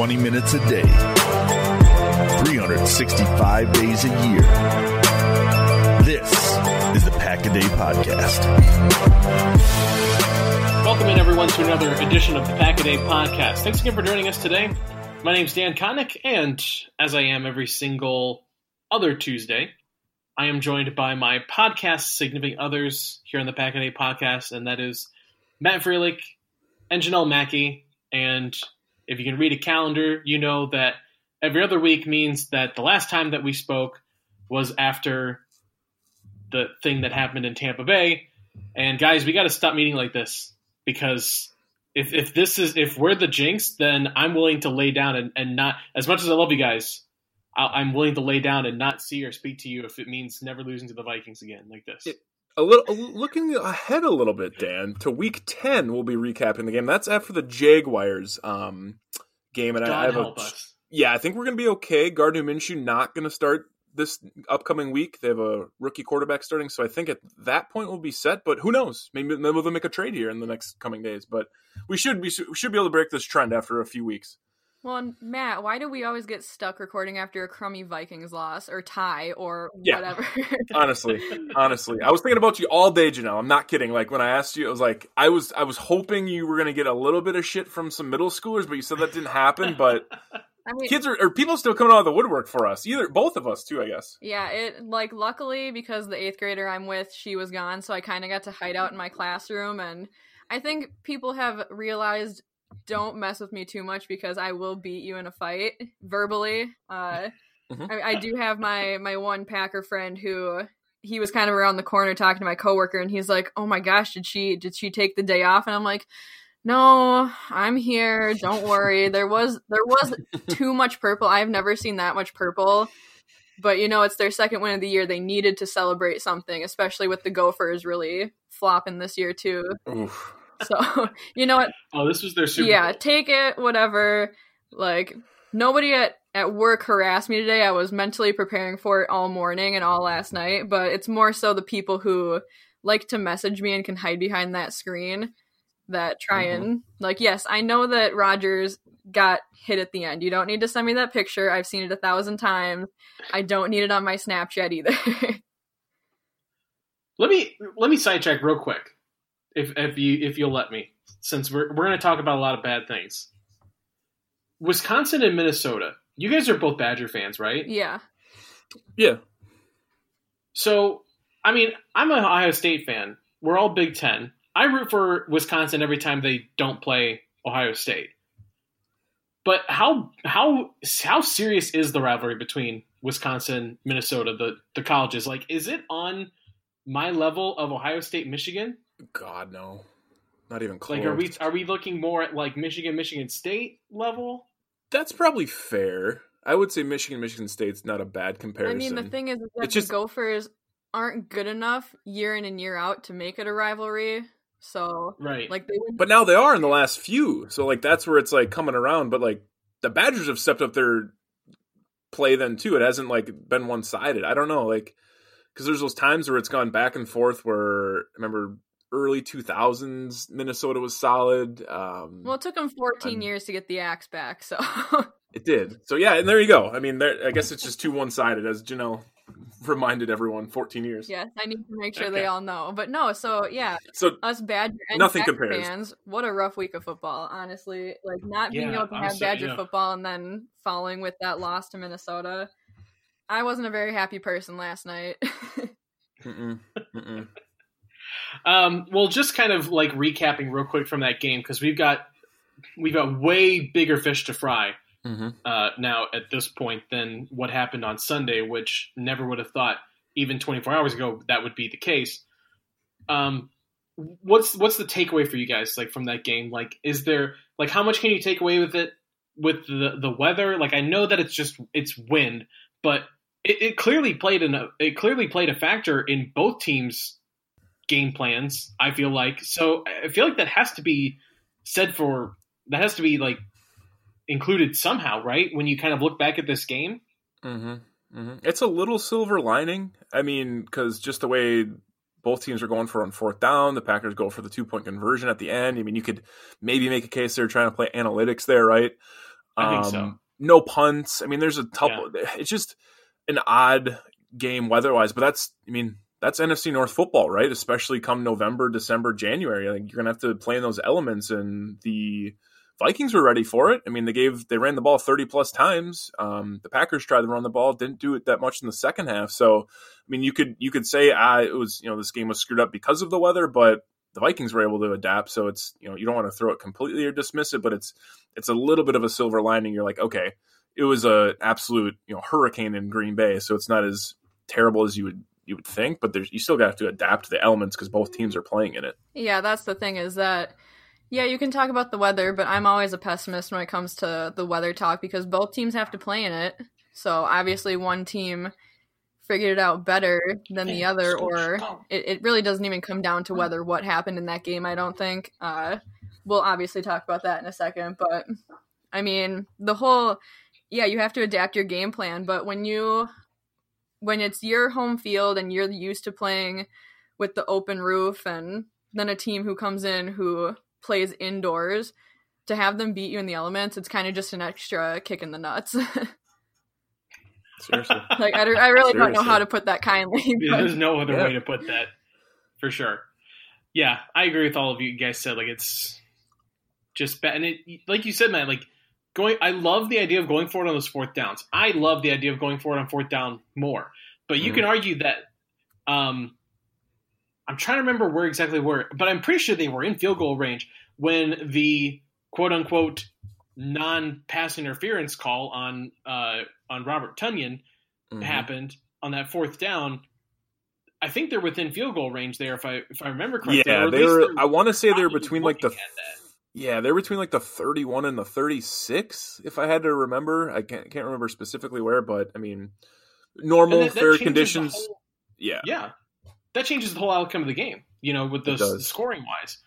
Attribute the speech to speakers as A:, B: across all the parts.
A: 20 minutes a day, 365 days a year. This is the Pack a Day Podcast.
B: Welcome in, everyone, to another edition of the Pack a Day Podcast. Thanks again for joining us today. My name is Dan Kotnik, and as I am every single other Tuesday, I am joined by my podcast significant others here on the Pack a Day Podcast, and that is Matt Froehlich and Jenelle Mackie. And if you can read a calendar, you know that every other week means that the last time that we spoke was after the thing that happened in Tampa Bay. And guys, we got to stop meeting like this because if, if this is if we're the jinx, then I'm willing to lay down and, and not as much as I love you guys. i am willing to lay down and not see or speak to you if it means never losing to the Vikings again like this.
C: A little looking ahead a little bit, Dan, to week ten. We'll be recapping the game. That's after the Jaguars um, game, and
B: God
C: I have a
B: us.
C: yeah. I think we're gonna be okay. Gardner Minshew not gonna start this upcoming week. They have a rookie quarterback starting, so I think at that point we'll be set. But who knows? Maybe maybe they'll make a trade here in the next coming days. But we should be we should be able to break this trend after a few weeks.
D: Well, and Matt, why do we always get stuck recording after a crummy Vikings loss or tie or
C: Yeah.
D: whatever?
C: honestly honestly. I was thinking about you all day jenelle. I'm not kidding. Like when i asked you i was like i was i was hoping you were going to get a little bit of shit from some middle schoolers but you said that didn't happen but
D: I mean,
C: kids are or people still coming out of the woodwork for us. Either both of us too i guess.
D: Yeah, it like luckily because the eighth grader I'm with, she was gone, so I kind of got to hide out in my classroom, and I think people have realized don't mess with me too much because I will beat you in a fight verbally. Uh,
C: Mhm.
D: I, I do have my my one Packer friend who he was kind of around the corner talking to my coworker, and he's like, "Oh my gosh, did she did she take the day off?" And I'm like. No, I'm here. Don't worry. There was there was too much purple. I've never seen that much purple. But you know, it's their second win of the year. They needed to celebrate something, especially with the Gophers really flopping this year too.
C: Oof.
D: So you know what?
B: Oh, this was their Super
D: yeah,
B: Bowl.
D: take it, whatever. Like nobody at at work harassed me today. I was mentally preparing for it all morning and all last night. But it's more so the people who like to message me and can hide behind that screen that try mm-hmm. and like yes i know that rodgers got hit at the end you don't need to send me that picture i've seen it a thousand times i don't need it on my snapchat either
B: Let me let me sidetrack real quick, if if you if you'll let me, since we're we're going to talk about a lot of bad things. Wisconsin and Minnesota. You guys are both Badger fans, right?
D: yeah
C: yeah
B: So, I mean, I'm an Ohio State fan. We're all Big Ten. I root for Wisconsin every time they don't play Ohio State. But how how how serious is the rivalry between Wisconsin, Minnesota, the the colleges? Like, is it on my level of Ohio State, Michigan?
C: God no not even close
B: Like, are we are we looking more at like Michigan, Michigan State level?
C: that's probably fair i would say michigan michigan state's not a bad comparison
D: i mean the thing is that
C: It's
D: the
C: just-
D: gophers aren't good enough year in and year out to make it a rivalry so
B: Right.
D: like they would
C: But now they are in the last few. So like that's where it's like coming around. But like the Badgers have stepped up their play then too. It hasn't like been one sided. I don't know, like because there's those times where it's gone back and forth. Where I remember early 2000s Minnesota was solid. Um,
D: well it took them 14
C: I'm-
D: years to get the axe back so
C: it did. So yeah, and there you go. I mean, there, I guess it's just too one sided, as Jenelle reminded everyone. 14 years.
D: yes i need to make sure they all know but no so yeah
C: So
D: us Badger and
C: Nothing
D: Packer
C: compares.
D: fans, what a rough week of football, honestly. Like not being
B: Yeah,
D: able to have
B: honestly,
D: Badger
B: yeah.
D: football and then following with that loss to Minnesota. I wasn't a very happy person last night.
C: mm-mm, mm-mm.
B: Um, well, just kind of like recapping real quick from that game because we've got we've got way bigger fish to fry
C: Mhm.
B: uh, now at this point than what happened on Sunday, which never would have thought even 24 hours ago that would be the case. Um, what's what's the takeaway for you guys like from that game? Like, is there like how much can you take away with it with the the weather? Like, I know that it's just it's wind, but it, it clearly played in a it clearly played a factor in both teams' game plans. I feel like so I feel like that has to be said for that has to be like included somehow, right? When you kind of look back at this game.
C: Mm-hmm. Mm-hmm. It's a little silver lining. I mean, because just the way both teams are going for on fourth down, the Packers go for the two point conversion at the end. I mean, you could maybe make a case they're trying to play analytics there, right?
B: I think so.
C: Um, No punts. I mean, there's a couple. It's just an odd game weather-wise, but that's. I mean, that's NFC North football, right? Especially come November, December, January. Like you're gonna have to play in those elements, and the Vikings were ready for it. I mean, they gave they ran the ball 30 plus times. Um, the Packers tried to run the ball, didn't do it that much in the second half. So, I mean, you could you could say ah, it was you know this game was screwed up because of the weather, but the Vikings were able to adapt. So it's you know you don't want to throw it completely or dismiss it, but it's it's a little bit of a silver lining. You're like, okay, it was a absolute you know hurricane in Green Bay, so it's not as terrible as you would you would think, but there's you still got to adapt to the elements because both teams are playing in it.
D: Yeah, that's the thing is that yeah, you can talk about the weather, but I'm always a pessimist when it comes to the weather talk because both teams have to play in it. So obviously one team figured it out better than the other or it, it really doesn't even come down to whether what happened in that game, I don't think. Uh we'll obviously talk about that in a second, but I mean, the whole yeah, you have to adapt your game plan, but when you when it's your home field and you're used to playing with the open roof and then a team who comes in who plays indoors to have them beat you in the elements it's kind of just an extra kick in the nuts
C: Seriously.
D: like I, I really don't know how to put that kindly
B: Yeah,
D: but-
B: there's no other
C: Yeah.
B: way to put that for sure. Yeah, I agree with all of you guys said. Like it's just bad, and it like you said, man. Like going, I love the idea of going forward on those fourth downs. I love the idea of going forward on fourth down more. But you
C: Mhm.
B: can argue that. Um, I'm trying to remember where exactly were, but I'm pretty sure they were in field goal range when the quote unquote non pass interference call on uh, on Robert Tonyan
C: Mhm.
B: happened on that fourth down. I think they're within field goal range there, if I if I remember correctly.
C: Yeah, they were. I want to say they're between like the.
B: Looking at that.
C: Yeah, they're between like the 31 and the 36, if I had to remember. I can't can't remember specifically where, but I mean, normal
B: that- that
C: fair conditions.
B: whole-
C: yeah,
B: yeah, that changes the whole outcome of the game. You know, with the
C: does.
B: scoring wise.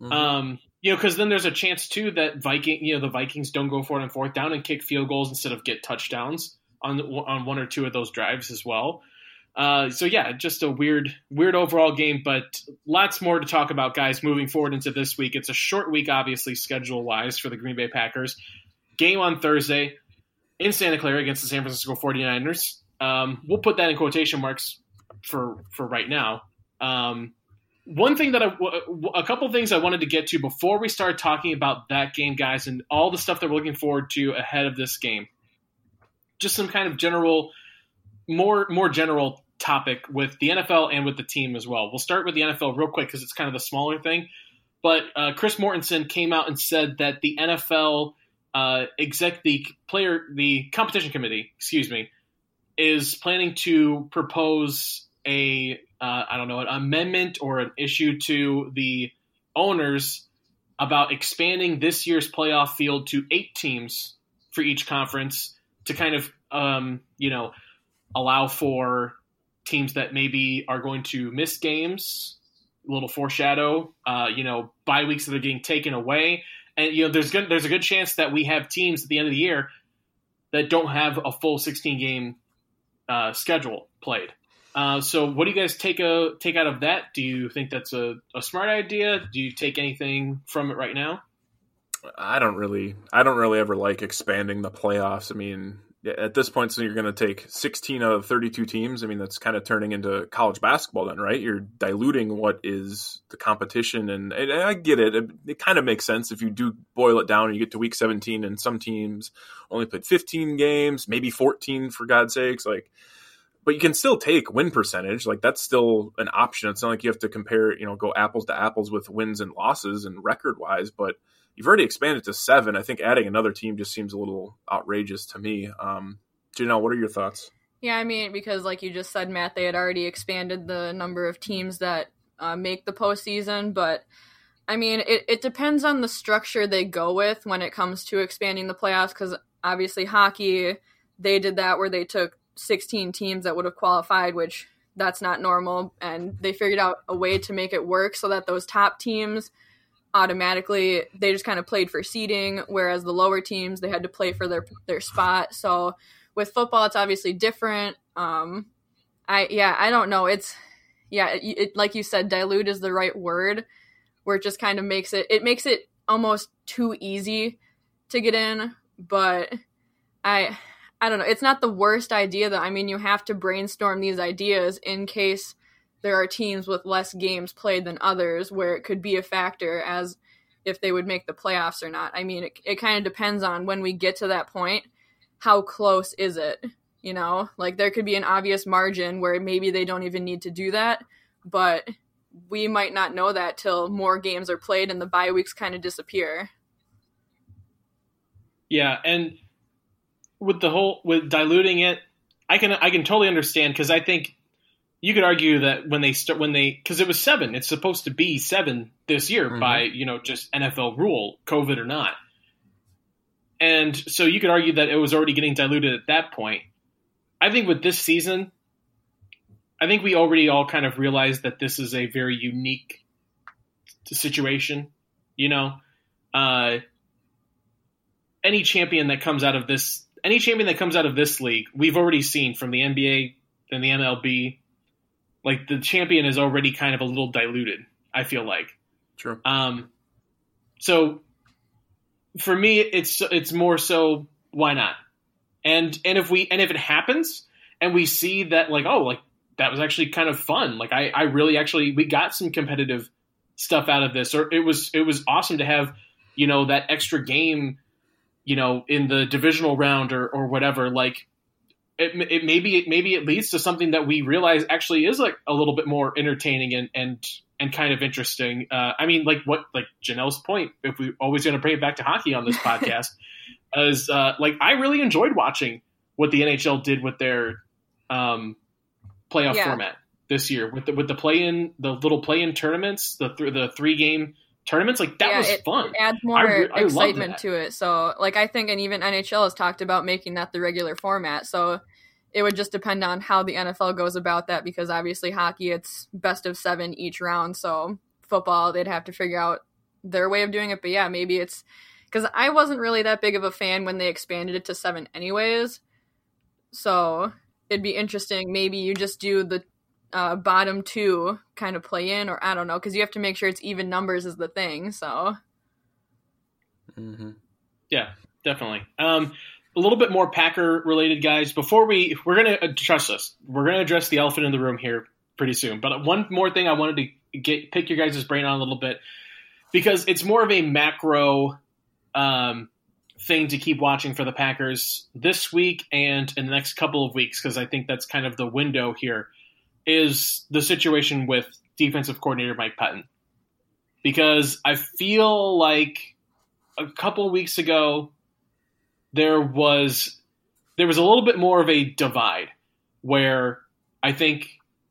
C: Mhm.
B: Um, you know, because then there's a chance too that Viking, you know, the Vikings don't go for it on fourth down and kick field goals instead of get touchdowns on on one or two of those drives as well. Uh, so yeah, just a weird, weird overall game, but lots more to talk about, guys. Moving forward into this week, it's a short week, obviously schedule wise for the Green Bay Packers. Game on Thursday in Santa Clara against the San Francisco 49ers. Um, we'll put that in quotation marks for for right now. Um, one thing that I, a couple things I wanted to get to before we start talking about that game, guys, and all the stuff that we're looking forward to ahead of this game. Just some kind of general, more more general topic with the NFL and with the team as well. We'll start with the NFL real quick because it's kind of the smaller thing. But uh, Chris Mortensen came out and said that the NFL uh, exec the player the competition committee, excuse me, is planning to propose a uh, I don't know an amendment or an issue to the owners about expanding this year's playoff field to eight teams for each conference to kind of um, you know allow for teams that maybe are going to miss games. A little foreshadow, uh, you know, bye weeks that are getting taken away, and you know, there's good, there's a good chance that we have teams at the end of the year that don't have a full 16 game uh, schedule played. Uh, so, what do you guys take a take out of that? Do you think that's a, a smart idea? Do you take anything from it right now?
C: I don't really, I don't really ever like expanding the playoffs. I mean, at this point, so you're going to take 16 out of 32 teams. I mean, that's kind of turning into college basketball, then, right? You're diluting what is the competition, and, and I get it. it. It kind of makes sense if you do boil it down and you get to week 17, and some teams only played 15 games, maybe 14 for God's sakes, like. But you can still take win percentage, like that's still an option. It's not like you have to compare, you know, go apples to apples with wins and losses and record wise, but you've already expanded to seven. I think adding another team just seems a little outrageous to me. Um, Jenelle, what are your thoughts?
D: Yeah, I mean, because like you just said, Matt, they had already expanded the number of teams that uh, make the postseason. But I mean, it, it depends on the structure they go with when it comes to expanding the playoffs. Because obviously, hockey, they did that where they took 16 teams that would have qualified, which that's not normal. And they figured out a way to make it work so that those top teams automatically they just kind of played for seeding whereas the lower teams they had to play for their their spot. So with football it's obviously different. Um i yeah i don't know. It's yeah it, it, like you said dilute is the right word where it just kind of makes it it makes it almost too easy to get in but i i don't know. It's not the worst idea though. I mean you have to brainstorm these ideas in case there are teams with less games played than others where it could be a factor as if they would make the playoffs or not. I mean, it, it kind of depends on when we get to that point, how close is it? You know, like there could be an obvious margin where maybe they don't even need to do that, but we might not know that till more games are played and the bye weeks kind of disappear.
B: Yeah, and with the whole with diluting it, I can I can totally understand because I think you could argue that when they start when they because it was seven, it's supposed to be seven this year mm-hmm. by you know just NFL rule, COVID or not, and so you could argue that it was already getting diluted at that point. I think with this season, I think we already all kind of realized that this is a very unique situation. You know, uh, any champion that comes out of this, any champion that comes out of this league, we've already seen from the NBA and the MLB like the champion is already kind of a little diluted. I feel like.
C: True.
B: Um, so for me, it's it's more so why not? And and if we and if it happens and we see that like oh like that was actually kind of fun. Like I I really actually we got some competitive stuff out of this, or it was it was awesome to have you know that extra game you know in the divisional round or or whatever like it, it maybe it maybe it leads to something that we realize actually is like a little bit more entertaining and and and kind of interesting. Uh, I mean, like what like Jenelle's point, if we always going to bring it back to hockey on this podcast, is uh, like I really enjoyed watching what the NHL did with their um, playoff yeah. format this year with the with the play in the little play in tournaments, the th- the three game tournaments like that
D: yeah,
B: was
D: it,
B: fun.
D: It adds more excitement to it. So like I think and even NHL has talked about making that the regular format. So it would just depend on how the NFL goes about that because obviously hockey it's best of 7 each round. So football they'd have to figure out their way of doing it. But yeah, maybe it's cuz I wasn't really that big of a fan when they expanded it to 7 anyways. So it'd be interesting maybe you just do the uh, bottom two kind of play in, or I don't know, because you have to make sure it's even numbers is the thing. So,
B: mm-hmm. yeah, definitely. Um, a little bit more Packer related, guys. Before we, we're gonna uh, trust us. We're gonna address the elephant in the room here pretty soon. But one more thing I wanted to get pick your guys' brain on a little bit because it's more of a macro um, thing to keep watching for the Packers this week and in the next couple of weeks because I think that's kind of the window here is the situation with defensive coordinator Mike Pettine. Because I feel like a couple weeks ago there was there was a little bit more of a divide where I think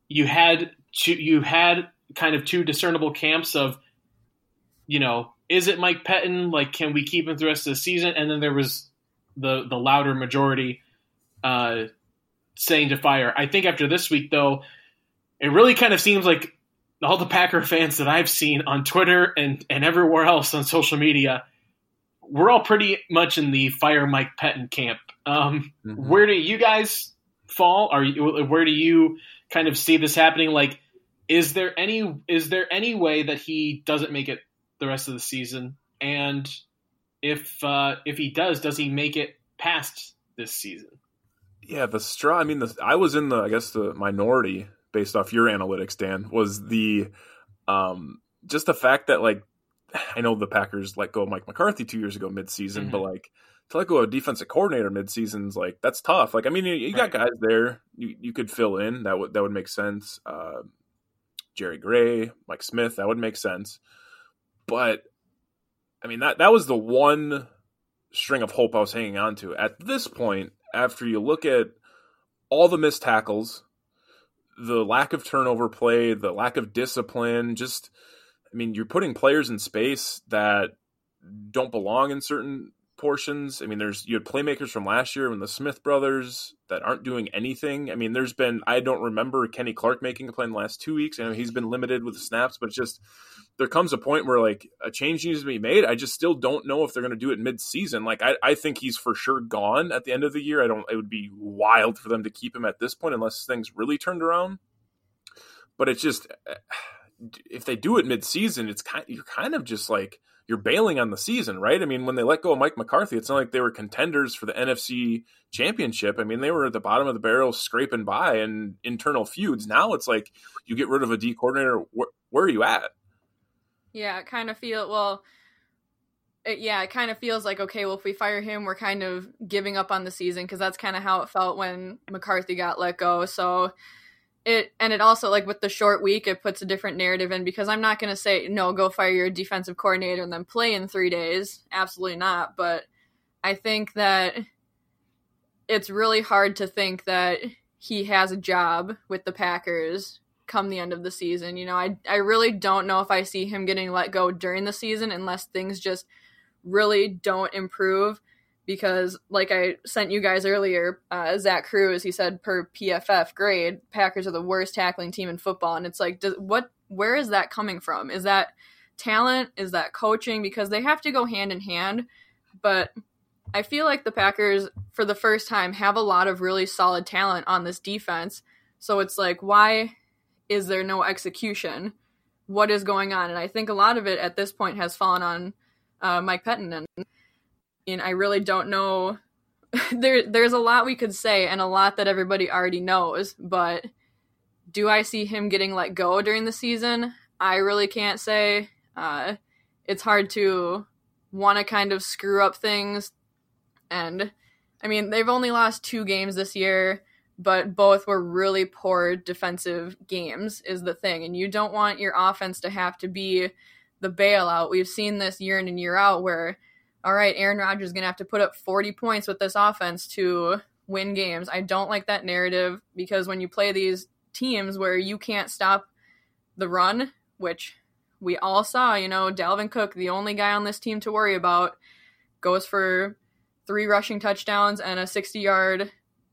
B: you had two, you had kind of two discernible camps of you know is it Mike Pettine like can we keep him the rest of the season and then there was the the louder majority uh, saying to fire. I think after this week though it really kind of seems like all the Packer fans that I've seen on Twitter and, and everywhere else on social media, we're all pretty much in the fire Mike Pettine camp. Um, mm-hmm. Where do you guys fall? Are you, where do you kind of see this happening? Like, is there any is there any way that he doesn't make it the rest of the season? And if uh, if he does, does he make it past this season?
C: Yeah, the straw. I mean, the, I was in the I guess the minority based off your analytics, Dan, was the um, just the fact that like I know the Packers let go of Mike McCarthy two years ago midseason, mm-hmm. but like to let go of a defensive coordinator midseason's like that's tough. Like I mean, you, you got guys there you, you could fill in that would that would make sense. Uh, Jerry Gray, Mike Smith, that would make sense. But I mean that that was the one string of hope I was hanging on to. At this point, after you look at all the missed tackles, the lack of turnover play, the lack of discipline, just I mean, you're putting players in space that don't belong in certain portions. I mean, there's you had playmakers from last year when the Smith brothers that aren't doing anything. I mean, there's been I don't remember Kenny Clark making a play in the last two weeks. I know he's been limited with the snaps, but it's just there comes a point where like a change needs to be made. I just still don't know if they're going to do it mid season. Like I, I think he's for sure gone at the end of the year. I don't. It would be wild for them to keep him at this point unless things really turned around. But it's just if they do it mid season, it's kind you're kind of just like you're bailing on the season, right? I mean, when they let go of Mike McCarthy, it's not like they were contenders for the NFC championship. I mean, they were at the bottom of the barrel scraping by and internal feuds. Now it's like you get rid of a D coordinator. Where, where are you at?
D: Yeah, it kind of feel well. It, yeah, it kind of feels like okay. Well, if we fire him, we're kind of giving up on the season because that's kind of how it felt when McCarthy got let go. So it and it also like with the short week it puts a different narrative in because i'm not going to say no go fire your defensive coordinator and then play in three days. Absolutely not but i think that it's really hard to think that he has a job with the packers come the end of the season you know? I, I really don't know if i see him getting let go during the season unless things just really don't improve because like I sent you guys earlier, uh, Zach Kruse, he said per PFF grade, Packers are the worst tackling team in football, and it's like, does, what? Where is that coming from? Is that talent? Is that coaching? Because they have to go hand in hand. But I feel like the Packers, for the first time, have a lot of really solid talent on this defense. So it's like, why is there no execution? What is going on? And I think a lot of it at this point has fallen on uh, Mike Pettine and I really don't know. there, there's a lot we could say, and a lot that everybody already knows. But do I see him getting let go during the season? I really can't say. Uh, it's hard to want to kind of screw up things, and I mean they've only lost two games this year, but both were really poor defensive games. Is the thing, and you don't want your offense to have to be the bailout. We've seen this year in and year out where all right, Aaron Rodgers is going to have to put up 40 points with this offense to win games. I don't like that narrative because when you play these teams where you can't stop the run, which we all saw, you know, Dalvin Cook, the only guy on this team to worry about, goes for three rushing touchdowns and a 60 yard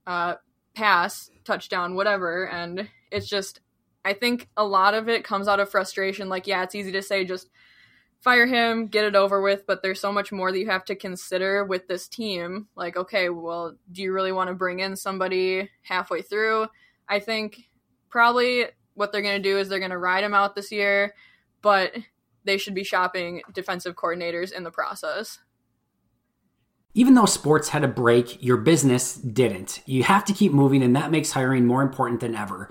D: uh, pass, touchdown, whatever. And it's just, I think a lot of it comes out of frustration. Like, yeah, it's easy to say just fire him, get it over with, but there's so much more that you have to consider with this team. Like, okay, well, do you really want to bring in somebody halfway through? I think probably what they're going to do is they're going to ride him out this year, but they should be shopping defensive coordinators in the process.
E: Even though sports had a break, your business didn't. You have to keep moving, and that makes hiring more important than ever.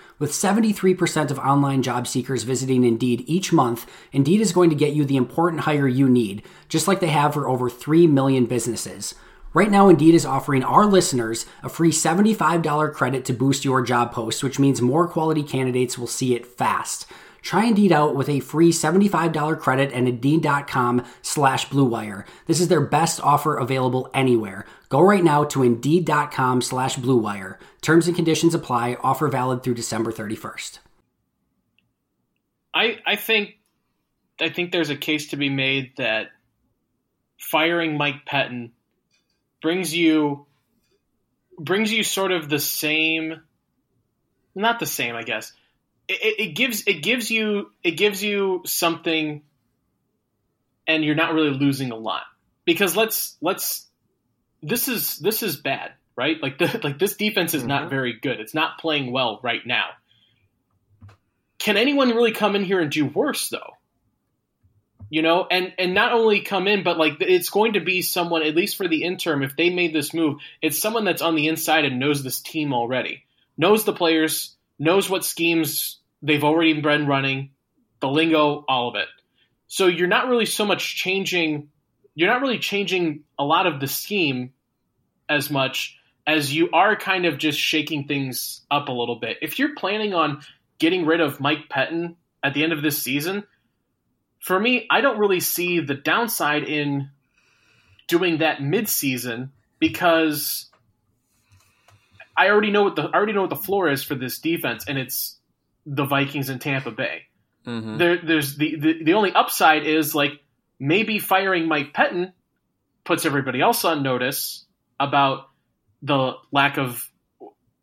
E: With 73% of online job seekers visiting Indeed each month, Indeed is going to get you the important hire you need, just like they have for over 3 million businesses. Right now, Indeed is offering our listeners a free $75 credit to boost your job post, which means more quality candidates will see it fast. Try Indeed out with a free $75 credit at Indeed.com slash BlueWire. This is their best offer available anywhere. Go right now to Indeed.com slash BlueWire. Terms and conditions apply. Offer valid through December 31st.
B: I, I think I think there's a case to be made that firing Mike Pettine brings you brings you sort of the same not the same i guess it, it, gives it gives you it gives you something and you're not really losing a lot because let's let's this is this is bad right like the, like this defense is mm-hmm. not very good it's not playing well right now can anyone really come in here and do worse though you know, and and not only come in, but like it's going to be someone at least for the interim. If they made this move, it's someone that's on the inside and knows this team already, knows the players, knows what schemes they've already been running, the lingo, all of it. So you're not really so much changing. You're not really changing a lot of the scheme as much as you are kind of just shaking things up a little bit. If you're planning on getting rid of Mike Pettine at the end of this season, for me, I don't really see the downside in doing that midseason because I already know what the I already know what the floor is for this defense, and it's the Vikings and Tampa Bay. Mm-hmm. There, there's the, the the only upside is like maybe firing Mike Pettine puts everybody else on notice about the lack of.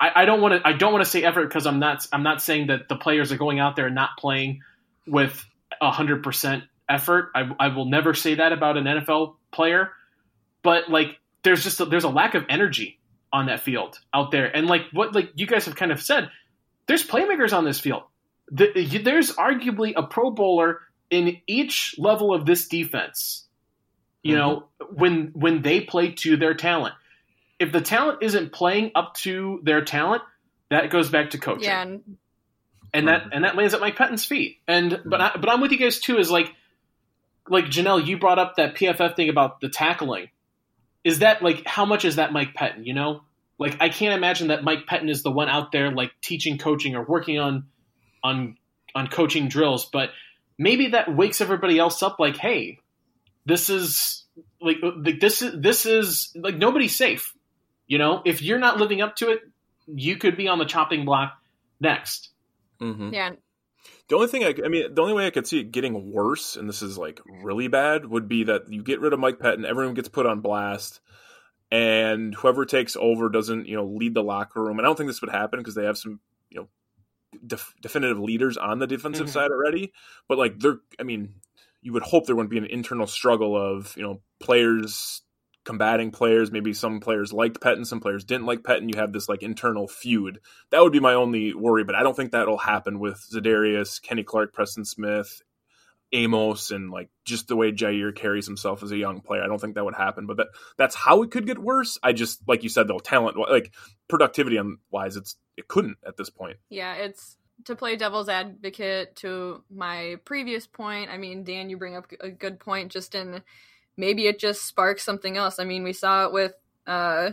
B: I, I don't want to. I don't want to say effort because I'm not. I'm not saying that the players are going out there and not playing with hundred percent effort. I, I will never say that about an NFL player, but like there's just a, there's a lack of energy on that field out there, and like what like you guys have kind of said, there's playmakers on this field. The, there's arguably a Pro Bowler in each level of this defense. You mm-hmm. know when when they play to their talent. If the talent isn't playing up to their talent, that goes back to coaching.
D: Yeah, and
B: and that and that lands at Mike Pettine's feet. And but I, but I'm with you guys too. Is like like Jenelle, you brought up that PFF thing about the tackling. Is that like how much is that Mike Pettine? You know, like I can't imagine that Mike Pettine is the one out there like teaching coaching or working on on on coaching drills, but maybe that wakes everybody else up. Like, hey, this is like like this is this is like nobody's safe. You know, if you're not living up to it, you could be on the chopping block next.
D: Mm-hmm. Yeah.
C: The only thing I, I mean, the only way I could see it getting worse, and this is like really bad, would be that you get rid of Mike Pettine, everyone gets put on blast, and whoever takes over doesn't, you know, lead the locker room. And I don't think this would happen because they have some, you know, def- definitive leaders on the defensive mm-hmm. side already. But like, they're, I mean, you would hope there wouldn't be an internal struggle of, you know, players combating players. Maybe some players liked Pettine, some players didn't like Pettine. You have this like internal feud. That would be my only worry, but I don't think that'll happen with Za'Darius, Kenny Clark, Preston Smith, Amos, and like just the way Jaire carries himself as a young player. I don't think that would happen, but that that's how it could get worse. I just like you said though, talent like productivity wise, it's it couldn't at this point.
D: Yeah, it's to play devil's advocate to my previous point. I mean, Dan, you bring up a good point just in maybe it just sparks something else. I mean, we saw it with uh,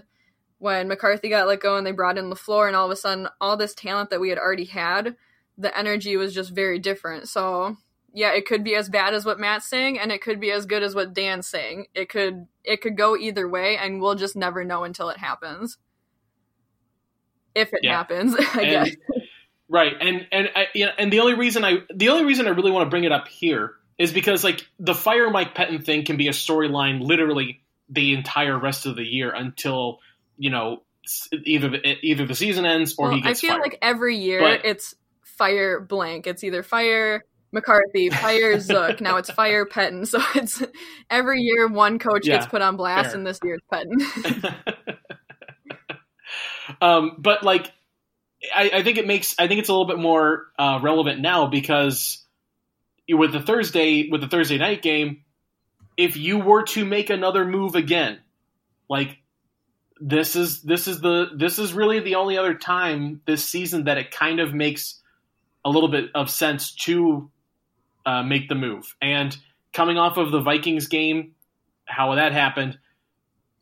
D: when McCarthy got let go and they brought in LaFleur, and all of a sudden, all this talent that we had already had, the energy was just very different. So yeah, it could be as bad as what Matt's saying, and it could be as good as what Dan's saying. It could it could go either way, and we'll just never know until it happens. If it yeah. happens, I
B: and,
D: guess.
B: Right, and and I, know, and the only reason I the only reason I really want to bring it up here is because like the fire Mike Pettine thing can be a storyline literally the entire rest of the year until you know either either the season ends or well, he gets.
D: I feel
B: fired.
D: like every year but, it's fire blank. It's either fire McCarthy, fire Zook. now it's fire Pettine. So it's every year one coach yeah, gets put on blast, fair. and this year's Pettine.
B: um, but like, I, I, think it makes I think it's a little bit more uh, relevant now because with the Thursday with the Thursday night game, if you were to make another move again, like this is this is the this is really the only other time this season that it kind of makes a little bit of sense to uh, make the move. And coming off of the Vikings game, how that happened,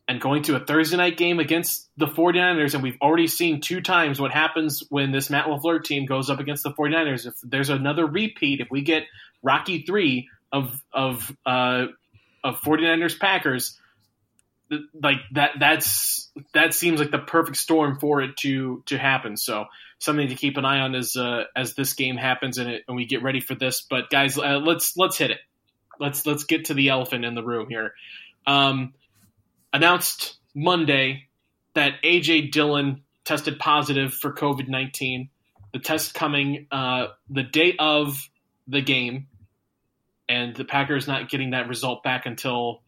B: and going to a Thursday night game against the 49ers, and we've already seen two times what happens when this Matt LaFleur team goes up against the 49ers. If there's another repeat, if we get Rocky three of of uh, of 49ers Packers, like that that's that seems like the perfect storm for it to to happen. So something to keep an eye on as uh, as this game happens and, it, and we get ready for this. But guys, uh, let's let's hit it. Let's let's get to the elephant in the room here. Um, announced Monday that AJ Dillon tested positive for COVID nineteen. The test coming uh, the day of the game and the Packers not getting that result back until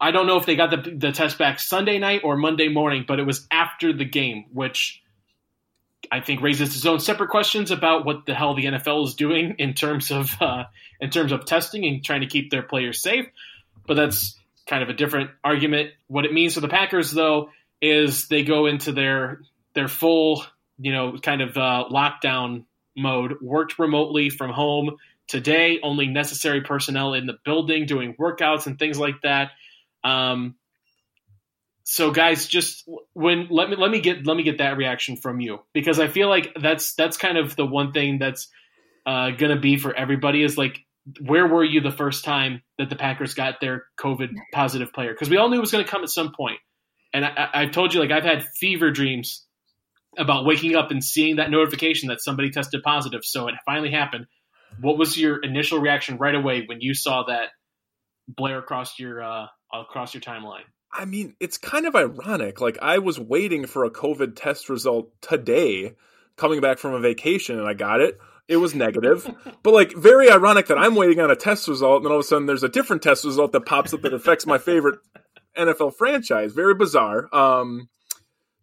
B: I don't know if they got the, the test back Sunday night or Monday morning, but it was after the game, which I think raises its own separate questions about what the hell the NFL is doing in terms of uh, in terms of testing and trying to keep their players safe. But that's kind of a different argument. What it means for the Packers, though, is they go into their their full, you know, kind of uh, lockdown mode, worked remotely from home today. Only necessary personnel in the building doing workouts and things like that. Um, so guys, just when let me let me get let me get that reaction from you because I feel like that's that's kind of the one thing that's uh, gonna be for everybody is like where were you the first time that the Packers got their COVID positive player? Because we all knew it was going to come at some point. And I, I've told you, like, I've had fever dreams about waking up and seeing that notification that somebody tested positive. So it finally happened. What was your initial reaction right away when you saw that blare across your uh, across your timeline?
C: I mean, it's kind of ironic. Like I was waiting for a COVID test result today, coming back from a vacation, and I got it. It was negative, but like very ironic that I'm waiting on a test result, and then all of a sudden there's a different test result that pops up that affects my favorite NFL franchise. Very bizarre. Um,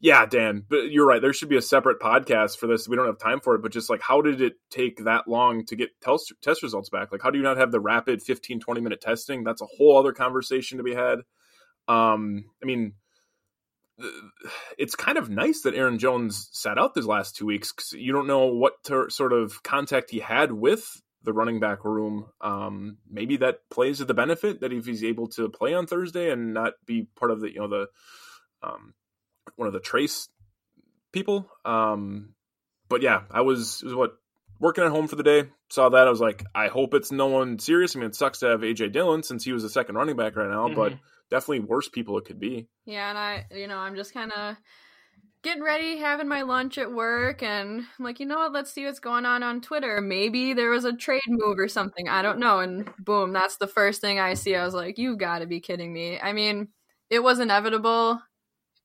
C: yeah, Dan, but you're right. There should be a separate podcast for this. We don't have time for it, but just like, how did it take that long to get test, test results back? Like, how do you not have the rapid 15, 20 minute testing? That's a whole other conversation to be had. Um, I mean, it's kind of nice that Aaron Jones sat out these last two weeks because you don't know what to, sort of contact he had with the running back room. Um, maybe that plays to the benefit that if he's able to play on Thursday and not be part of the you know the um, one of the trace people. Um, but yeah, I was, was what working at home for the day. Saw that I was like, I hope it's no one serious. I mean, it sucks to have AJ Dillon since he was the second running back right now, mm-hmm. but definitely worse people it could be.
D: Yeah, and I, you know, I'm just kind of getting ready, having my lunch at work, and I'm like, you know what? Let's see what's going on on Twitter. Maybe there was a trade move or something. I don't know. And boom, that's the first thing I see. I was like, you got to be kidding me. I mean, it was inevitable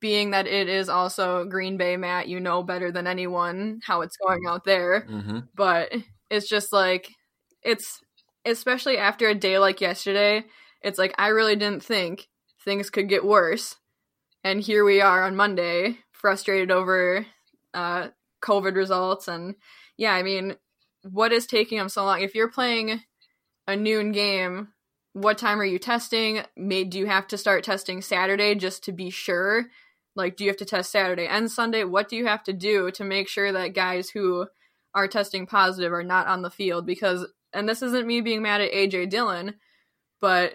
D: being that it is also Green Bay, Matt, you know better than anyone how it's going out there. Mm-hmm. But it's just like, it's especially after a day like yesterday, it's like, I really didn't think things could get worse. And here we are on Monday, frustrated over uh, COVID results. And yeah, I mean, what is taking them so long? If you're playing a noon game, what time are you testing? May do you have to start testing Saturday just to be sure? Like, do you have to test Saturday and Sunday? What do you have to do to make sure that guys who are testing positive are not on the field? Because, and this isn't me being mad at AJ Dillon, but,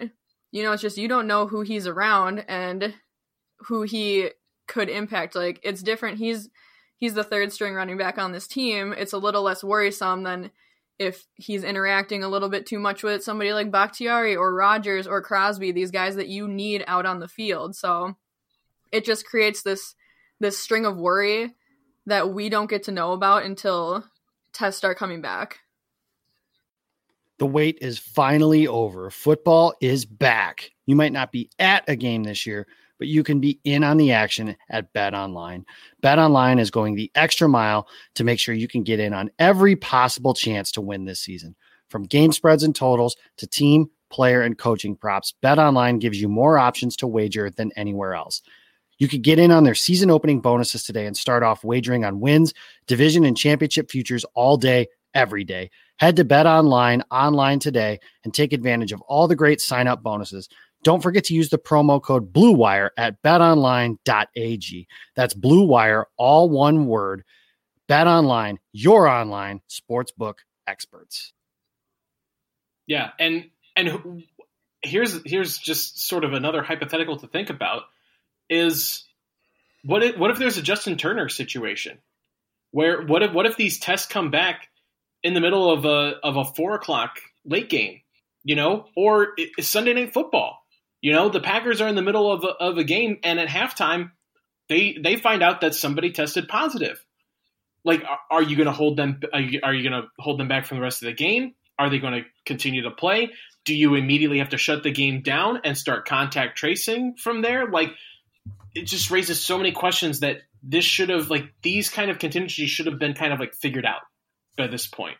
D: you know, it's just you don't know who he's around and who he could impact. Like, it's different. He's, he's the third string running back on this team. It's a little less worrisome than if he's interacting a little bit too much with somebody like Bakhtiari or Rodgers or Crosby, these guys that you need out on the field. So, it just creates this this string of worry that we don't get to know about until tests start coming back.
F: The wait is finally over. Football is back. You might not be at a game this year, but you can be in on the action at Bet Online. Bet Online is going the extra mile to make sure you can get in on every possible chance to win this season. From game spreads and totals to team, player, and coaching props, Bet Online gives you more options to wager than anywhere else. You could get in on their season opening bonuses today and start off wagering on wins, division, and championship futures all day, every day. Head to Bet Online online today and take advantage of all the great sign up bonuses. Don't forget to use the promo code BLUEWIRE at betonline.ag. That's Blue Wire, all one word. Bet Online, your online sportsbook experts.
B: Yeah, and and here's here's just sort of another hypothetical to think about is what if, what if there's a Justin Turner situation where what if what if these tests come back in the middle of a of a four o'clock late game, you know, or it's Sunday night football. You know, the Packers are in the middle of a, of a game, and at halftime, they they find out that somebody tested positive. Like, are, you going to hold them? Are you going to hold them back from the rest of the game? Are they going to continue to play? Do you immediately have to shut the game down and start contact tracing from there? Like, it just raises so many questions that this should have like these kind of contingencies should have been kind of like figured out by this point.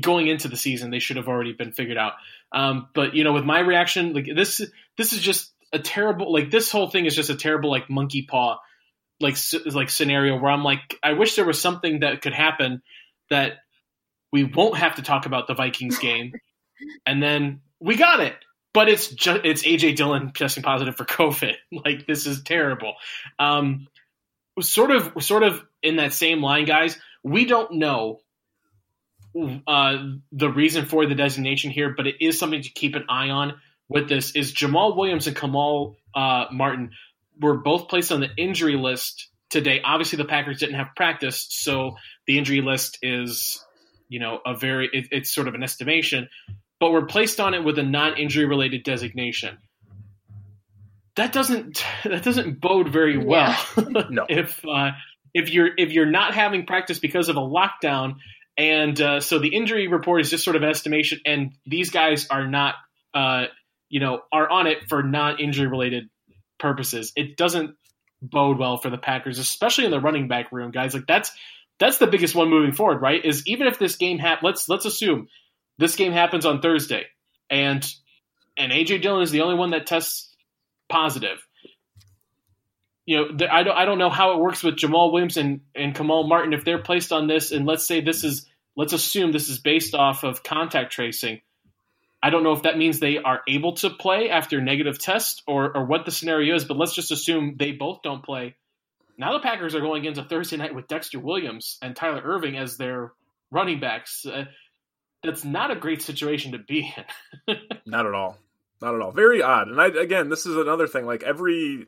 B: Going into the season they should have already been figured out. Um, but you know with my reaction like this this is just a terrible like this whole thing is just a terrible like monkey paw like like scenario where i'm like i wish there was something that could happen that we won't have to talk about the vikings game. And then we got it but it's just it's AJ Dillon testing positive for COVID. Like this is terrible. Um, sort of, sort of in that same line, guys. We don't know uh, the reason for the designation here, but it is something to keep an eye on with this. Is Jamaal Williams and Kamal uh, Martin were both placed on the injury list today. Obviously, the Packers didn't have practice, so the injury list is, you know, a very it, it's sort of an estimation, but we're placed on it with a non-injury related designation. That doesn't that doesn't bode very well.
C: no.
B: if uh, if you're if you're not having practice because of a lockdown, and uh, so the injury report is just sort of an estimation, and these guys are not, uh, you know, are on it for non-injury related purposes. It doesn't bode well for the Packers, especially in the running back room, guys. Like that's that's the biggest one moving forward, right? Is even if this game hap- let's let's assume this game happens on Thursday, and and AJ Dillon is the only one that tests positive. You know, the, I don't I don't know how it works with Jamaal Williams and, and Kamal Martin if they're placed on this, and let's say this is let's assume this is based off of contact tracing. I don't know if that means they are able to play after negative test or, or what the scenario is, but let's just assume they both don't play. Now the Packers are going into Thursday night with Dexter Williams and Tyler Ervin as their running backs. Uh, that's not a great situation to be in.
C: not at all. Not at all. Very odd. And I again, this is another thing. Like every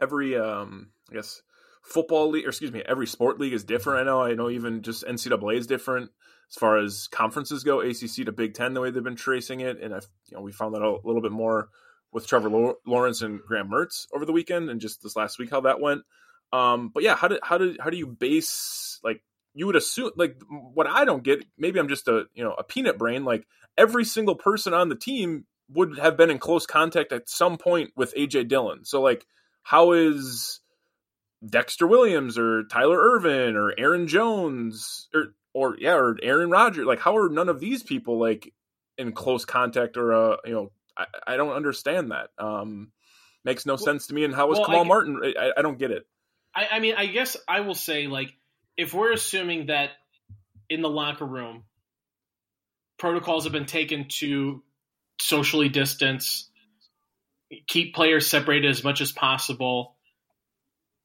C: every um I guess football league or excuse me, every sport league is different. I know. I know even just NCAA is different as far as conferences go, ACC to Big Ten, the way they've been tracing it, and I, you know, we found that a little bit more with Trevor Lawrence and Graham Mertz over the weekend, and just this last week how that went. Um, but yeah, how do how do how do you base like you would assume like what I don't get? Maybe I'm just a you know a peanut brain. Like every single person on the team would have been in close contact at some point with AJ Dillon. So like, how is Dexter Williams or Tyler Ervin or Aaron Jones or or yeah, or Aaron Rodgers. Like, how are none of these people like in close contact or uh, you know, I, I don't understand that. Um, makes no well, sense to me. And how is well, Kamal I, Martin? I, I don't get it.
B: I, I mean, I guess I will say like if we're assuming that in the locker room protocols have been taken to socially distance, keep players separated as much as possible.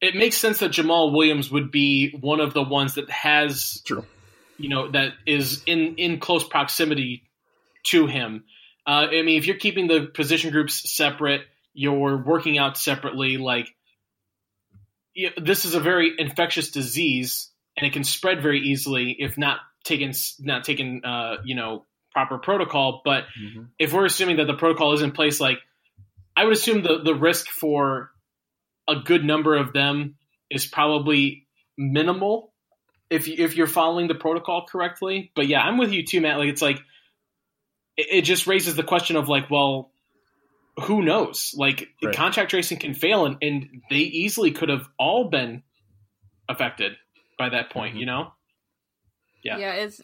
B: It makes sense that Jamaal Williams would be one of the ones that has
C: True
B: you know that is in in close proximity to him. Uh, I mean, if you're keeping the position groups separate, you're working out separately. Like this is a very infectious disease, and it can spread very easily if not taken not taken uh, you know proper protocol. But mm-hmm. if we're assuming that the protocol is in place, like I would assume the the risk for a good number of them is probably minimal if you, if you're following the protocol correctly. But yeah, I'm with you too, Matt. Like it's like it, it just raises the question of like, well, who knows? Like right. contact tracing can fail, and, and they easily could have all been affected by that point. Mm-hmm. You know?
D: Yeah. Yeah. It's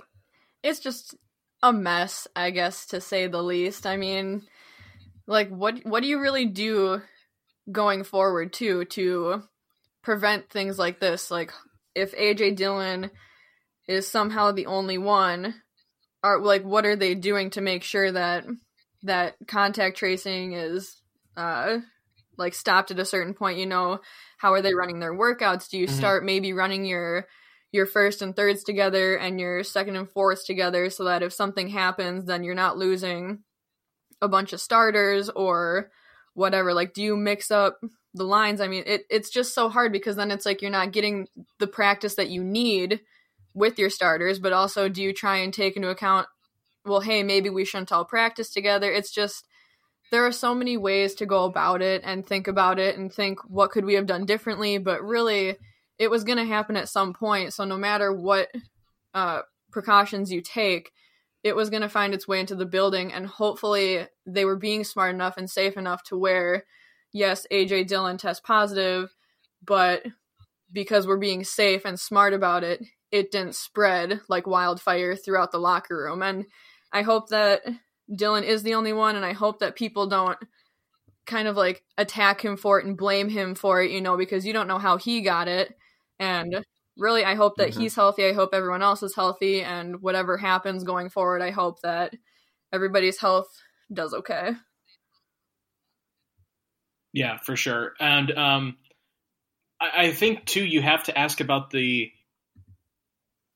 D: it's just a mess, I guess, to say the least. I mean, like what what do you really do going forward too to prevent things like this? Like if AJ Dillon is somehow the only one, are like what are they doing to make sure that that contact tracing is uh like stopped at a certain point, you know, how are they running their workouts? Do you mm-hmm. start maybe running your your first and thirds together and your second and fourths together so that if something happens then you're not losing a bunch of starters or whatever like do you mix up the lines. I mean, it, it's just so hard because then it's like you're not getting the practice that you need with your starters, but also do you try and take into account, well, hey, maybe we shouldn't all practice together? It's just there are so many ways to go about it and think about it and think what could we have done differently, but really it was going to happen at some point. So no matter what uh, precautions you take, it was going to find its way into the building and hopefully they were being smart enough and safe enough to where yes, AJ Dillon test positive, but because we're being safe and smart about it, it didn't spread like wildfire throughout the locker room. And I hope that Dillon is the only one, and I hope that people don't kind of like attack him for it and blame him for it, you know, because you don't know how he got it. And really, I hope that mm-hmm. he's healthy. I hope everyone else is healthy. And whatever happens going forward, I hope that everybody's health does okay.
B: Yeah, for sure. And um, I, I think too, you have to ask about the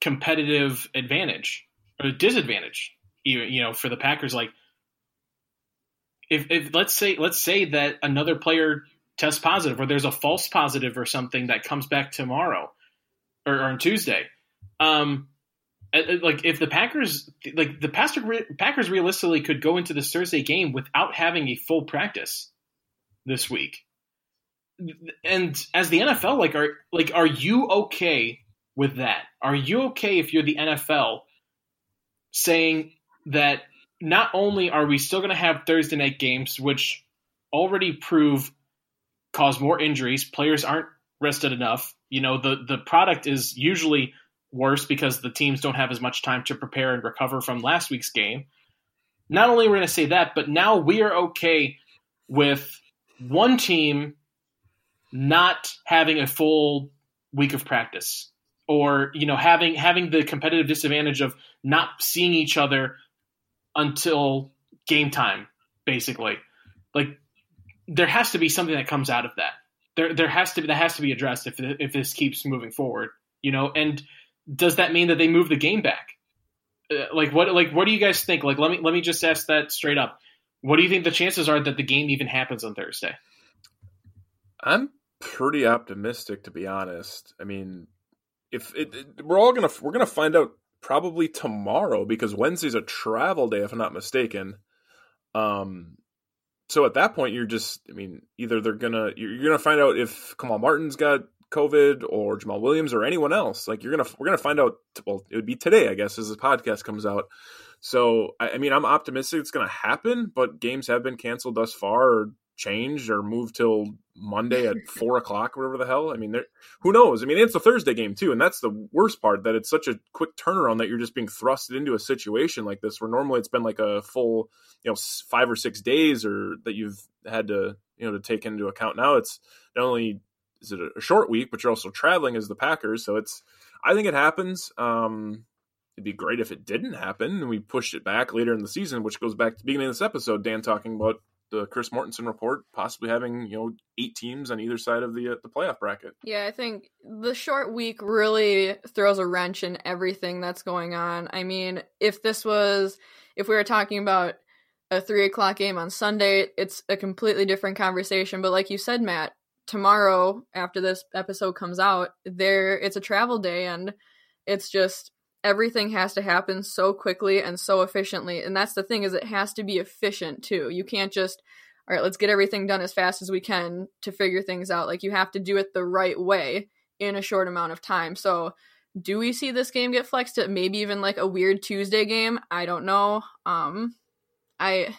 B: competitive advantage or disadvantage. You know for the Packers, like if if let's say let's say that another player tests positive or there's a false positive or something that comes back tomorrow or, or on Tuesday. Um, like if the Packers like the Packers realistically could go into this Thursday game without having a full practice this week. And as the NFL, like are like are you okay with that? Are you okay if you're the NFL saying that not only are we still going to have Thursday night games, which already prove cause more injuries, players aren't rested enough. You know, the the product is usually worse because the teams don't have as much time to prepare and recover from last week's game. Not only are we going to say that, but now we are okay with one team not having a full week of practice or you know having having the competitive disadvantage of not seeing each other until game time basically. Like there has to be something that comes out of that. There there has to be that has to be addressed if if this keeps moving forward you know? And does that mean that they move the game back? Uh, like what like what do you guys think? Like let me let me just ask that straight up. What do you think the chances are that the game even happens on Thursday?
C: I'm pretty optimistic to be honest. I mean if it, it, we're all gonna we're gonna find out probably tomorrow because Wednesday's a travel day if I'm not mistaken. Um, so at that point you're just I mean either they're gonna you're gonna find out if Kamal Martin's got COVID or Jamaal Williams or anyone else. Like you're gonna we're gonna find out. Well, it would be today, I guess, as the podcast comes out. So I, I mean, I'm optimistic it's gonna happen, but games have been canceled thus far. Or changed or moved till Monday at four o'clock, whatever the hell. I mean, who knows? I mean, it's a Thursday game too, and that's the worst part that it's such a quick turnaround that you're just being thrusted into a situation like this, where normally it's been like a full, you know, five or six days, or that you've had to, you know, to take into account. Now it's not only is it a short week, but you're also traveling as the Packers, so it's. I think it happens. Um, it'd be great if it didn't happen and we pushed it back later in the season, which goes back to the beginning of this episode. Dan talking about the Chris Mortensen report, possibly having you know eight teams on either side of the uh, the playoff bracket.
D: Yeah, I think the short week really throws a wrench in everything that's going on. I mean, if this was if we were talking about a three o'clock game on Sunday, it's a completely different conversation. But like you said, Matt, tomorrow after this episode comes out, there it's a travel day and it's just everything has to happen so quickly and so efficiently. And that's the thing is it has to be efficient too. You can't just all right let's get everything done as fast as we can to figure things out. Like you have to do it the right way in a short amount of time. So do we see this game get flexed to maybe even like a weird tuesday game? I don't know. Um i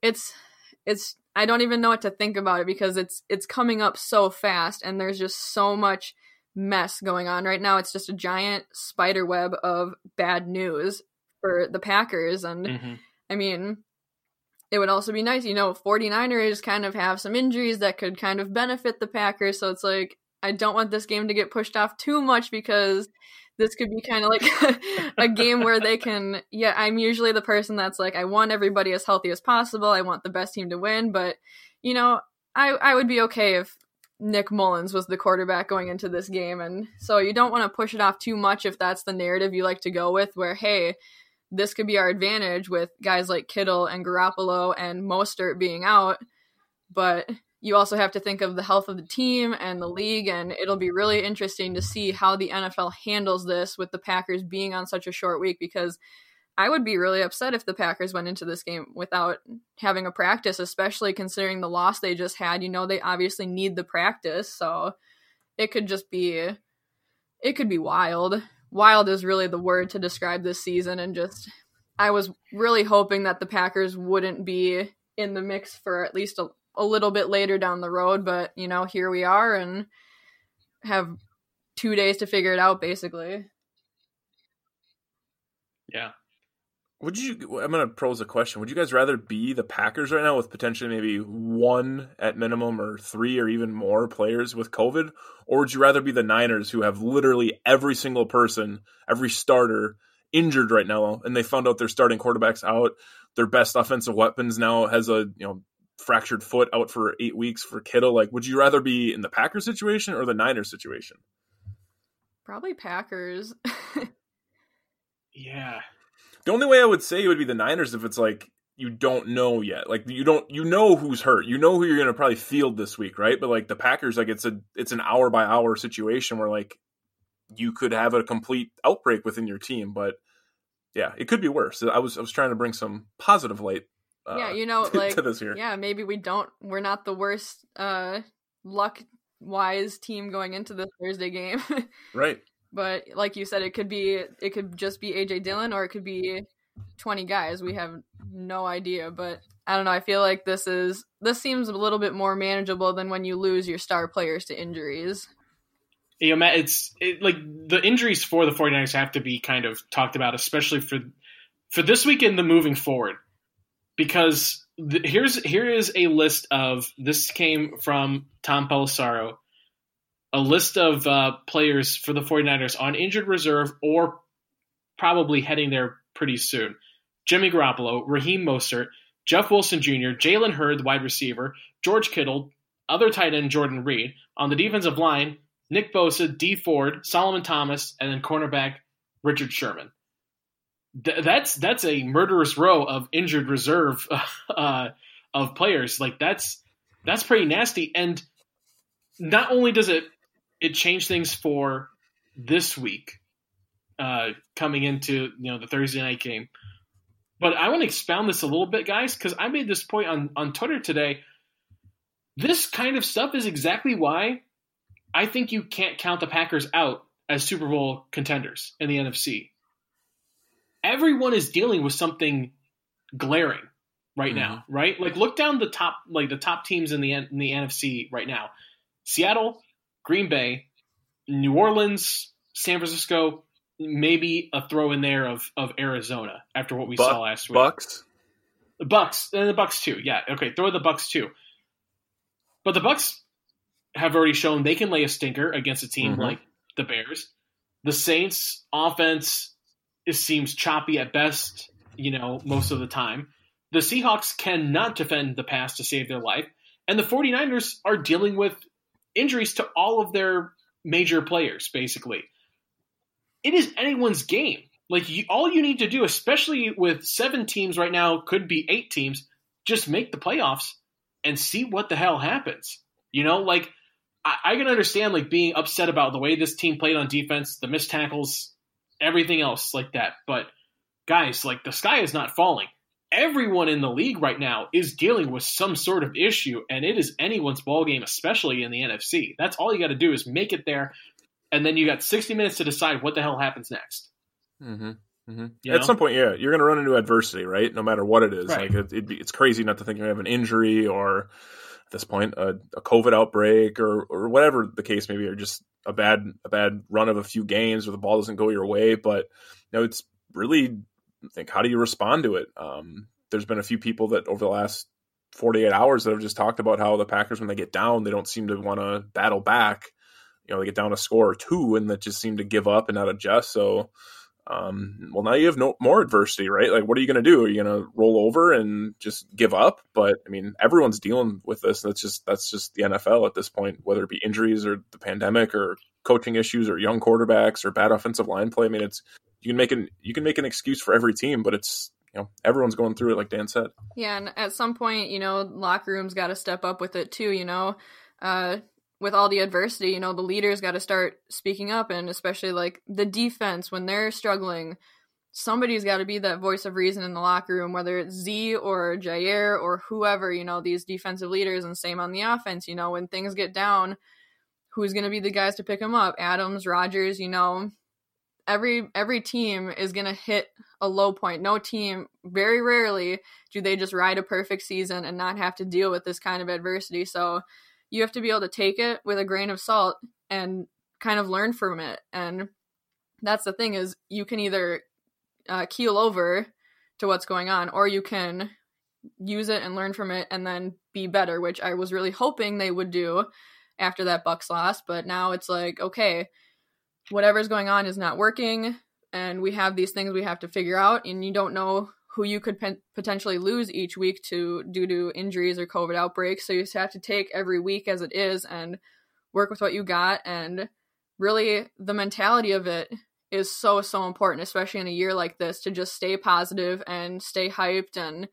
D: it's it's i don't even know what to think about it because it's it's coming up so fast and there's just so much mess going on right now. It's just a giant spider web of bad news for the Packers. And mm-hmm. I mean, it would also be nice, you know, 49ers kind of have some injuries that could kind of benefit the Packers. So it's like, I don't want this game to get pushed off too much because this could be kind of like a game where they can, yeah, I'm usually the person that's like, I want everybody as healthy as possible. I want the best team to win. But, you know, I, I would be okay if Nick Mullens was the quarterback going into this game. And so you don't want to push it off too much if that's the narrative you like to go with, where, hey, this could be our advantage with guys like Kittle and Garoppolo and Mostert being out. But you also have to think of the health of the team and the league, and it'll be really interesting to see how the NFL handles this with the Packers being on such a short week because I would be really upset if the Packers went into this game without having a practice, especially considering the loss they just had. You know, they obviously need the practice, so it could just be it could be wild. Wild is really the word to describe this season and just I was really hoping that the Packers wouldn't be in the mix for at least a, a little bit later down the road, but you know, here we are and have 2 days to figure it out basically.
B: Yeah.
C: Would you? I'm gonna pose a question. Would you guys rather be the Packers right now with potentially maybe one at minimum or three or even more players with COVID, or would you rather be the Niners who have literally every single person, every starter injured right now, and they found out their starting quarterbacks out, their best offensive weapons now has a you know fractured foot out for eight weeks for Kittle. Like, would you rather be in the Packers situation or the Niners situation?
D: Probably Packers.
B: yeah.
C: The only way I would say it would be the Niners if it's like you don't know yet. Like you don't you know who's hurt. You know who you're going to probably field this week, right? But like the Packers like it's a it's an hour by hour situation where like you could have a complete outbreak within your team, but yeah, it could be worse. I was I was trying to bring some positive light uh,
D: yeah, you know, like
C: to this here.
D: yeah, maybe we don't. We're not the worst uh luck wise team going into this Thursday game.
C: Right.
D: But like you said, it could be it could just be AJ Dillon or it could be twenty guys. We have no idea, but I don't know. I feel like this is this seems a little bit more manageable than when you lose your star players to injuries.
B: you know, Matt, it's it, like the injuries for the 49ers have to be kind of talked about, especially for for this weekend the moving forward, because the, here's here is a list of this came from Tom Pelissero, a list of uh, players for the 49ers on injured reserve or probably heading there pretty soon. Jimmy Garoppolo, Raheem Mostert, Jeff Wilson Jr., Jalen Hurd, wide receiver, George Kittle, other tight end Jordan Reed. On the defensive line, Nick Bosa, Dee Ford, Solomon Thomas, and then cornerback Richard Sherman. Th- that's that's a murderous row of injured reserve uh, of players. Like that's that's pretty nasty. And not only does it it changed things for this week, uh, coming into you know the Thursday night game, but I want to expound this a little bit, guys, because I made this point on on Twitter today. This kind of stuff is exactly why I think you can't count the Packers out as Super Bowl contenders in the NFC. Everyone is dealing with something glaring right now, right? Like look down the top like the top teams in the in the NFC right now. Seattle, Green Bay, New Orleans, San Francisco, maybe a throw in there of of Arizona after what we
C: Buck-
B: saw last week.
C: Bucks.
B: The Bucks and the Bucks too. Yeah, okay, throw the Bucks too. But the Bucks have already shown they can lay a stinker against a team
C: Mhm.
B: like the Bears. The Saints offense it seems choppy at best, you know, most of the time. The Seahawks cannot defend the pass to save their life, and the 49ers are dealing with injuries to all of their major players basically. It is anyone's game. Like you, all you need to do, especially with seven teams right now, could be eight teams, just make the playoffs and see what the hell happens. You know, like I, I can understand like being upset about the way this team played on defense, the missed tackles, everything else like that. But guys, like the sky is not falling. Everyone in the league right now is dealing with some sort of issue, and it is anyone's ball game, especially in the NFC. That's all you got to do is make it there, and then you got 60 minutes to decide what the hell happens next.
C: Mm-hmm. Mm-hmm.
B: You
C: At
B: know?
C: some point, yeah, you're going to run into adversity, right? No matter what it is.
B: Right.
C: Like it, it'd be, it's crazy not to think you have an injury or at this point a, a COVID outbreak or or whatever the case may be, or just a bad a bad run of a few games where the ball doesn't go your way. But you know, it's really think how do you respond to it? Um, there's been a few people that over the last 48 hours that have just talked about how the Packers when they get down, they don't seem to want to battle back. You know, they get down a score or two and that just seem to give up and not adjust. So um, well, now you have no more adversity, right? Like, what are you going to do? Are you going to roll over and just give up? But I mean, everyone's dealing with this. That's just that's just the NFL at this point, whether it be injuries or the pandemic or coaching issues or young quarterbacks or bad offensive line play. I mean, it's you can make an you can make an excuse for every team, but it's you know everyone's going through it, like Dan said.
D: Yeah, and at some point, you know, locker rooms got to step up with it too. You know, uh, with all the adversity, you know, the leaders got to start speaking up, and especially like the defense when they're struggling, somebody's got to be that voice of reason in the locker room, whether it's Z or Jaire or whoever. You know, these defensive leaders, and same on the offense. You know, when things get down, who's going to be the guys to pick them up? Adams, Rodgers. You know, every every team is going to hit a low point. No team, very rarely do they just ride a perfect season and not have to deal with this kind of adversity. So you have to be able to take it with a grain of salt and kind of learn from it. And that's the thing is you can either uh, keel over to what's going on or you can use it and learn from it and then be better, which I was really hoping they would do after that Bucks loss. But now it's like, okay, whatever's going on is not working and we have these things we have to figure out and you don't know who you could potentially lose each week to due to injuries or covid outbreaks. So you just have to take every week as it is and work with what you got and really the mentality of it is so so important especially in a year like this to just stay positive and stay hyped and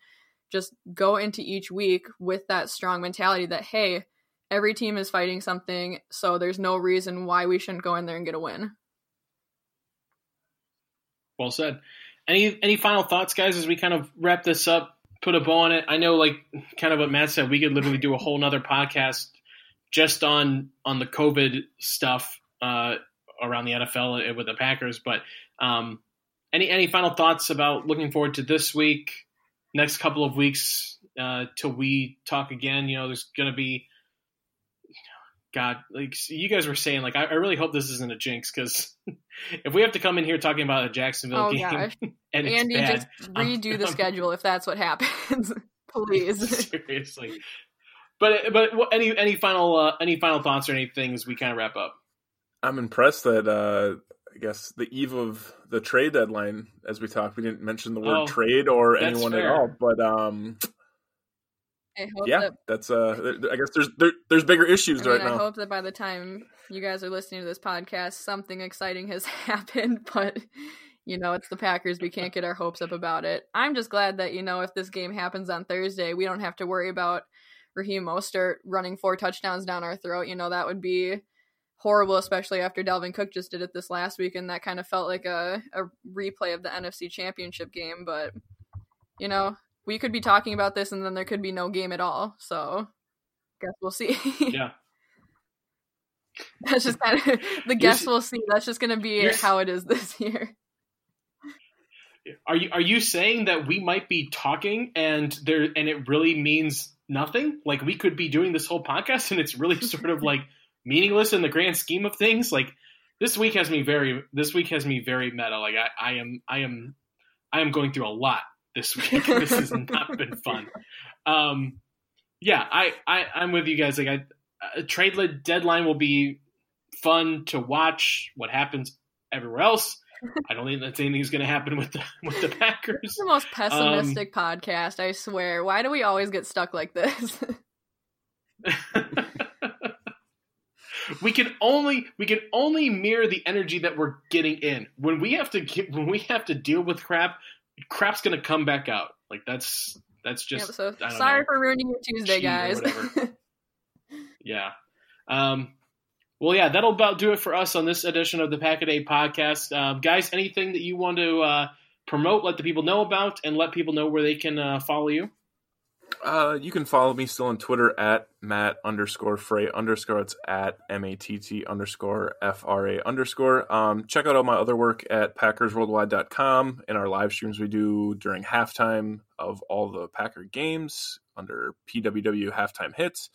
D: just go into each week with that strong mentality that hey every team is fighting something so there's no reason why we shouldn't go in there and get a win
B: well said any any final thoughts guys as we kind of wrap this up put a bow on it i know like kind of what matt said we could literally do a whole nother podcast just on on the covid stuff uh around the NFL with the Packers. But um, any any final thoughts about looking forward to this week, next couple of weeks uh, till we talk again? You know, there's going to be. God, like you guys were saying, like I, I really hope this isn't a jinx because if we have to come in here talking about a Jacksonville
D: oh,
B: game
D: gosh.
B: and
D: Andy,
B: bad,
D: just redo I'm, the I'm, schedule if that's what happens, please.
B: Seriously, but but any any final uh, any final thoughts or anything as we kind of wrap up?
C: I'm impressed that uh, I guess the eve of the trade deadline, as we talked, we didn't mention the word
B: Oh,
C: trade or anyone
B: fair.
C: at all. But um,
D: I hope
C: yeah,
D: that
C: that's uh, I guess there's there, there's bigger issues
D: I mean,
C: right
D: I
C: now.
D: hope that by the time you guys are listening to this podcast, something exciting has happened. But you know, it's the Packers. We can't get our hopes up about it. I'm just glad that you know if this game happens on Thursday, we don't have to worry about Raheem Mostert running four touchdowns down our throat. You know, that would be horrible, especially after Dalvin Cook just did it this last week, and that kind of felt like a, a replay of the NFC Championship game. But you know, we could be talking about this, and then there could be no game at all. So, guess we'll see.
B: Yeah.
D: That's just kind of the guess we'll see. That's just going to be how it is this year.
B: Are you are you saying that we might be talking and there and it really means nothing? Like we could be doing this whole podcast and it's really sort of like meaningless in the grand scheme of things. Like this week has me very this week has me very meta. Like I, I am I am I am going through a lot this week. this has not been fun. Um, yeah, I, I I'm with you guys. Like I, a trade deadline will be fun to watch. What happens everywhere else? I don't think that's anything's going to happen with the with the Packers.
D: It's the most
B: Um,
D: pessimistic podcast, I swear. Why do we always get stuck like this?
B: we can only we can only mirror the energy that we're getting in. When we have to get, when we have to deal with crap, crap's going to come back out. Like that's that's just
D: Yep, so
B: I don't
D: sorry
B: know.
D: for ruining your Tuesday, guys.
B: Yeah. Um, well, yeah, that'll about do it for us on this edition of the Pack a Day podcast. Um, guys, anything that you want to uh, promote, let the people know about, and let people know where they can uh, follow you?
C: Uh, you can follow me still on Twitter at Matt underscore Frey underscore. It's at M A T T underscore F R A underscore. Um, check out all my other work at PackersWorldwide.com and our live streams we do during halftime of all the Packer games under PWW halftime hits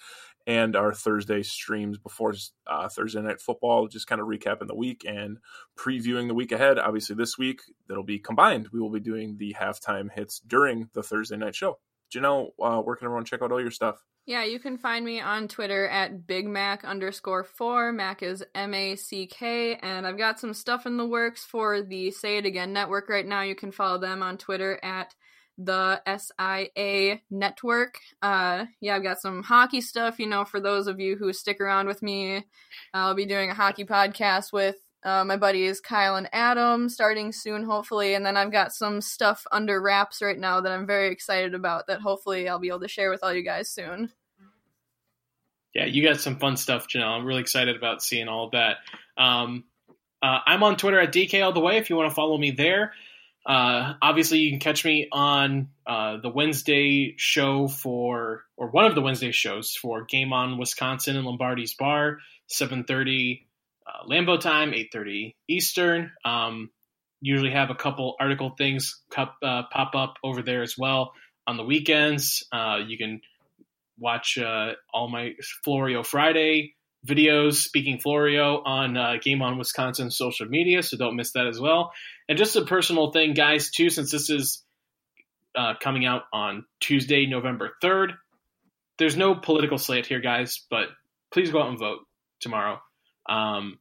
C: and our Thursday streams before uh, Thursday night football, just kind of recapping the week and previewing the week ahead. Obviously, this week that'll be combined. We will be doing the halftime hits during the Thursday night show. Jenelle, uh, where can everyone check out all your stuff?
D: Yeah, you can find me on Twitter at Big Mac underscore four. Mac is M A C K, and I've got some stuff in the works for the Say It Again network right now. You can follow them on Twitter at the SIA network. Uh, yeah, I've got some hockey stuff, you know, for those of you who stick around with me. I'll be doing a hockey podcast with uh, my buddies Kyle and Adam starting soon, hopefully. And then I've got some stuff under wraps right now that I'm very excited about that hopefully I'll be able to share with all you guys soon.
B: Yeah, you got some fun stuff, Jenelle. I'm really excited about seeing all of that. Um, uh, I'm on Twitter at DK All the Way if you want to follow me there. Uh, obviously, you can catch me on uh, the Wednesday show for, or one of the Wednesday shows for Game On Wisconsin and Lombardi's Bar, 7:30 uh, Lambeau time, 8:30 Eastern. Um, usually have a couple article things cup, uh, pop up over there as well on the weekends. Uh, you can watch uh, all my Florio Friday videos speaking Florio on uh, Game On Wisconsin social media, so don't miss that as well. And just a personal thing, guys, too, since this is uh, coming out on Tuesday, November 3rd, there's no political slate here, guys, but please go out and vote tomorrow. Um,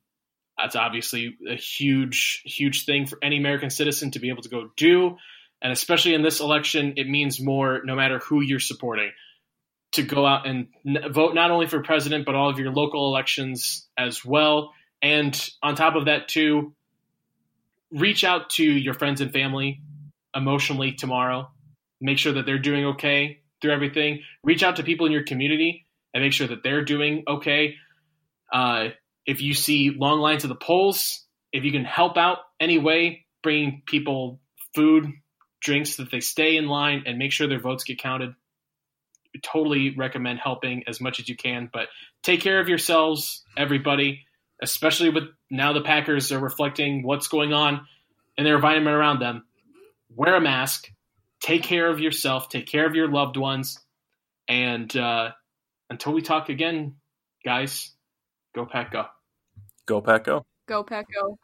B: that's obviously a huge, huge thing for any American citizen to be able to go do. And especially in this election, it means more no matter who you're supporting to go out and vote not only for president, but all of your local elections as well. And on top of that, too, reach out to your friends and family emotionally tomorrow. Make sure that they're doing okay through everything. Reach out to people in your community and make sure that they're doing okay. Uh, if you see long lines at the polls, if you can help out any way, bringing people food, drinks, so that they stay in line and make sure their votes get counted. Totally recommend helping as much as you can, but take care of yourselves, everybody, especially with now the Packers are reflecting what's going on in their environment around them. Wear a mask, take care of yourself, take care of your loved ones, and uh, until we talk again, guys, go pack go.
C: Go pack go.
D: Go Pack Go.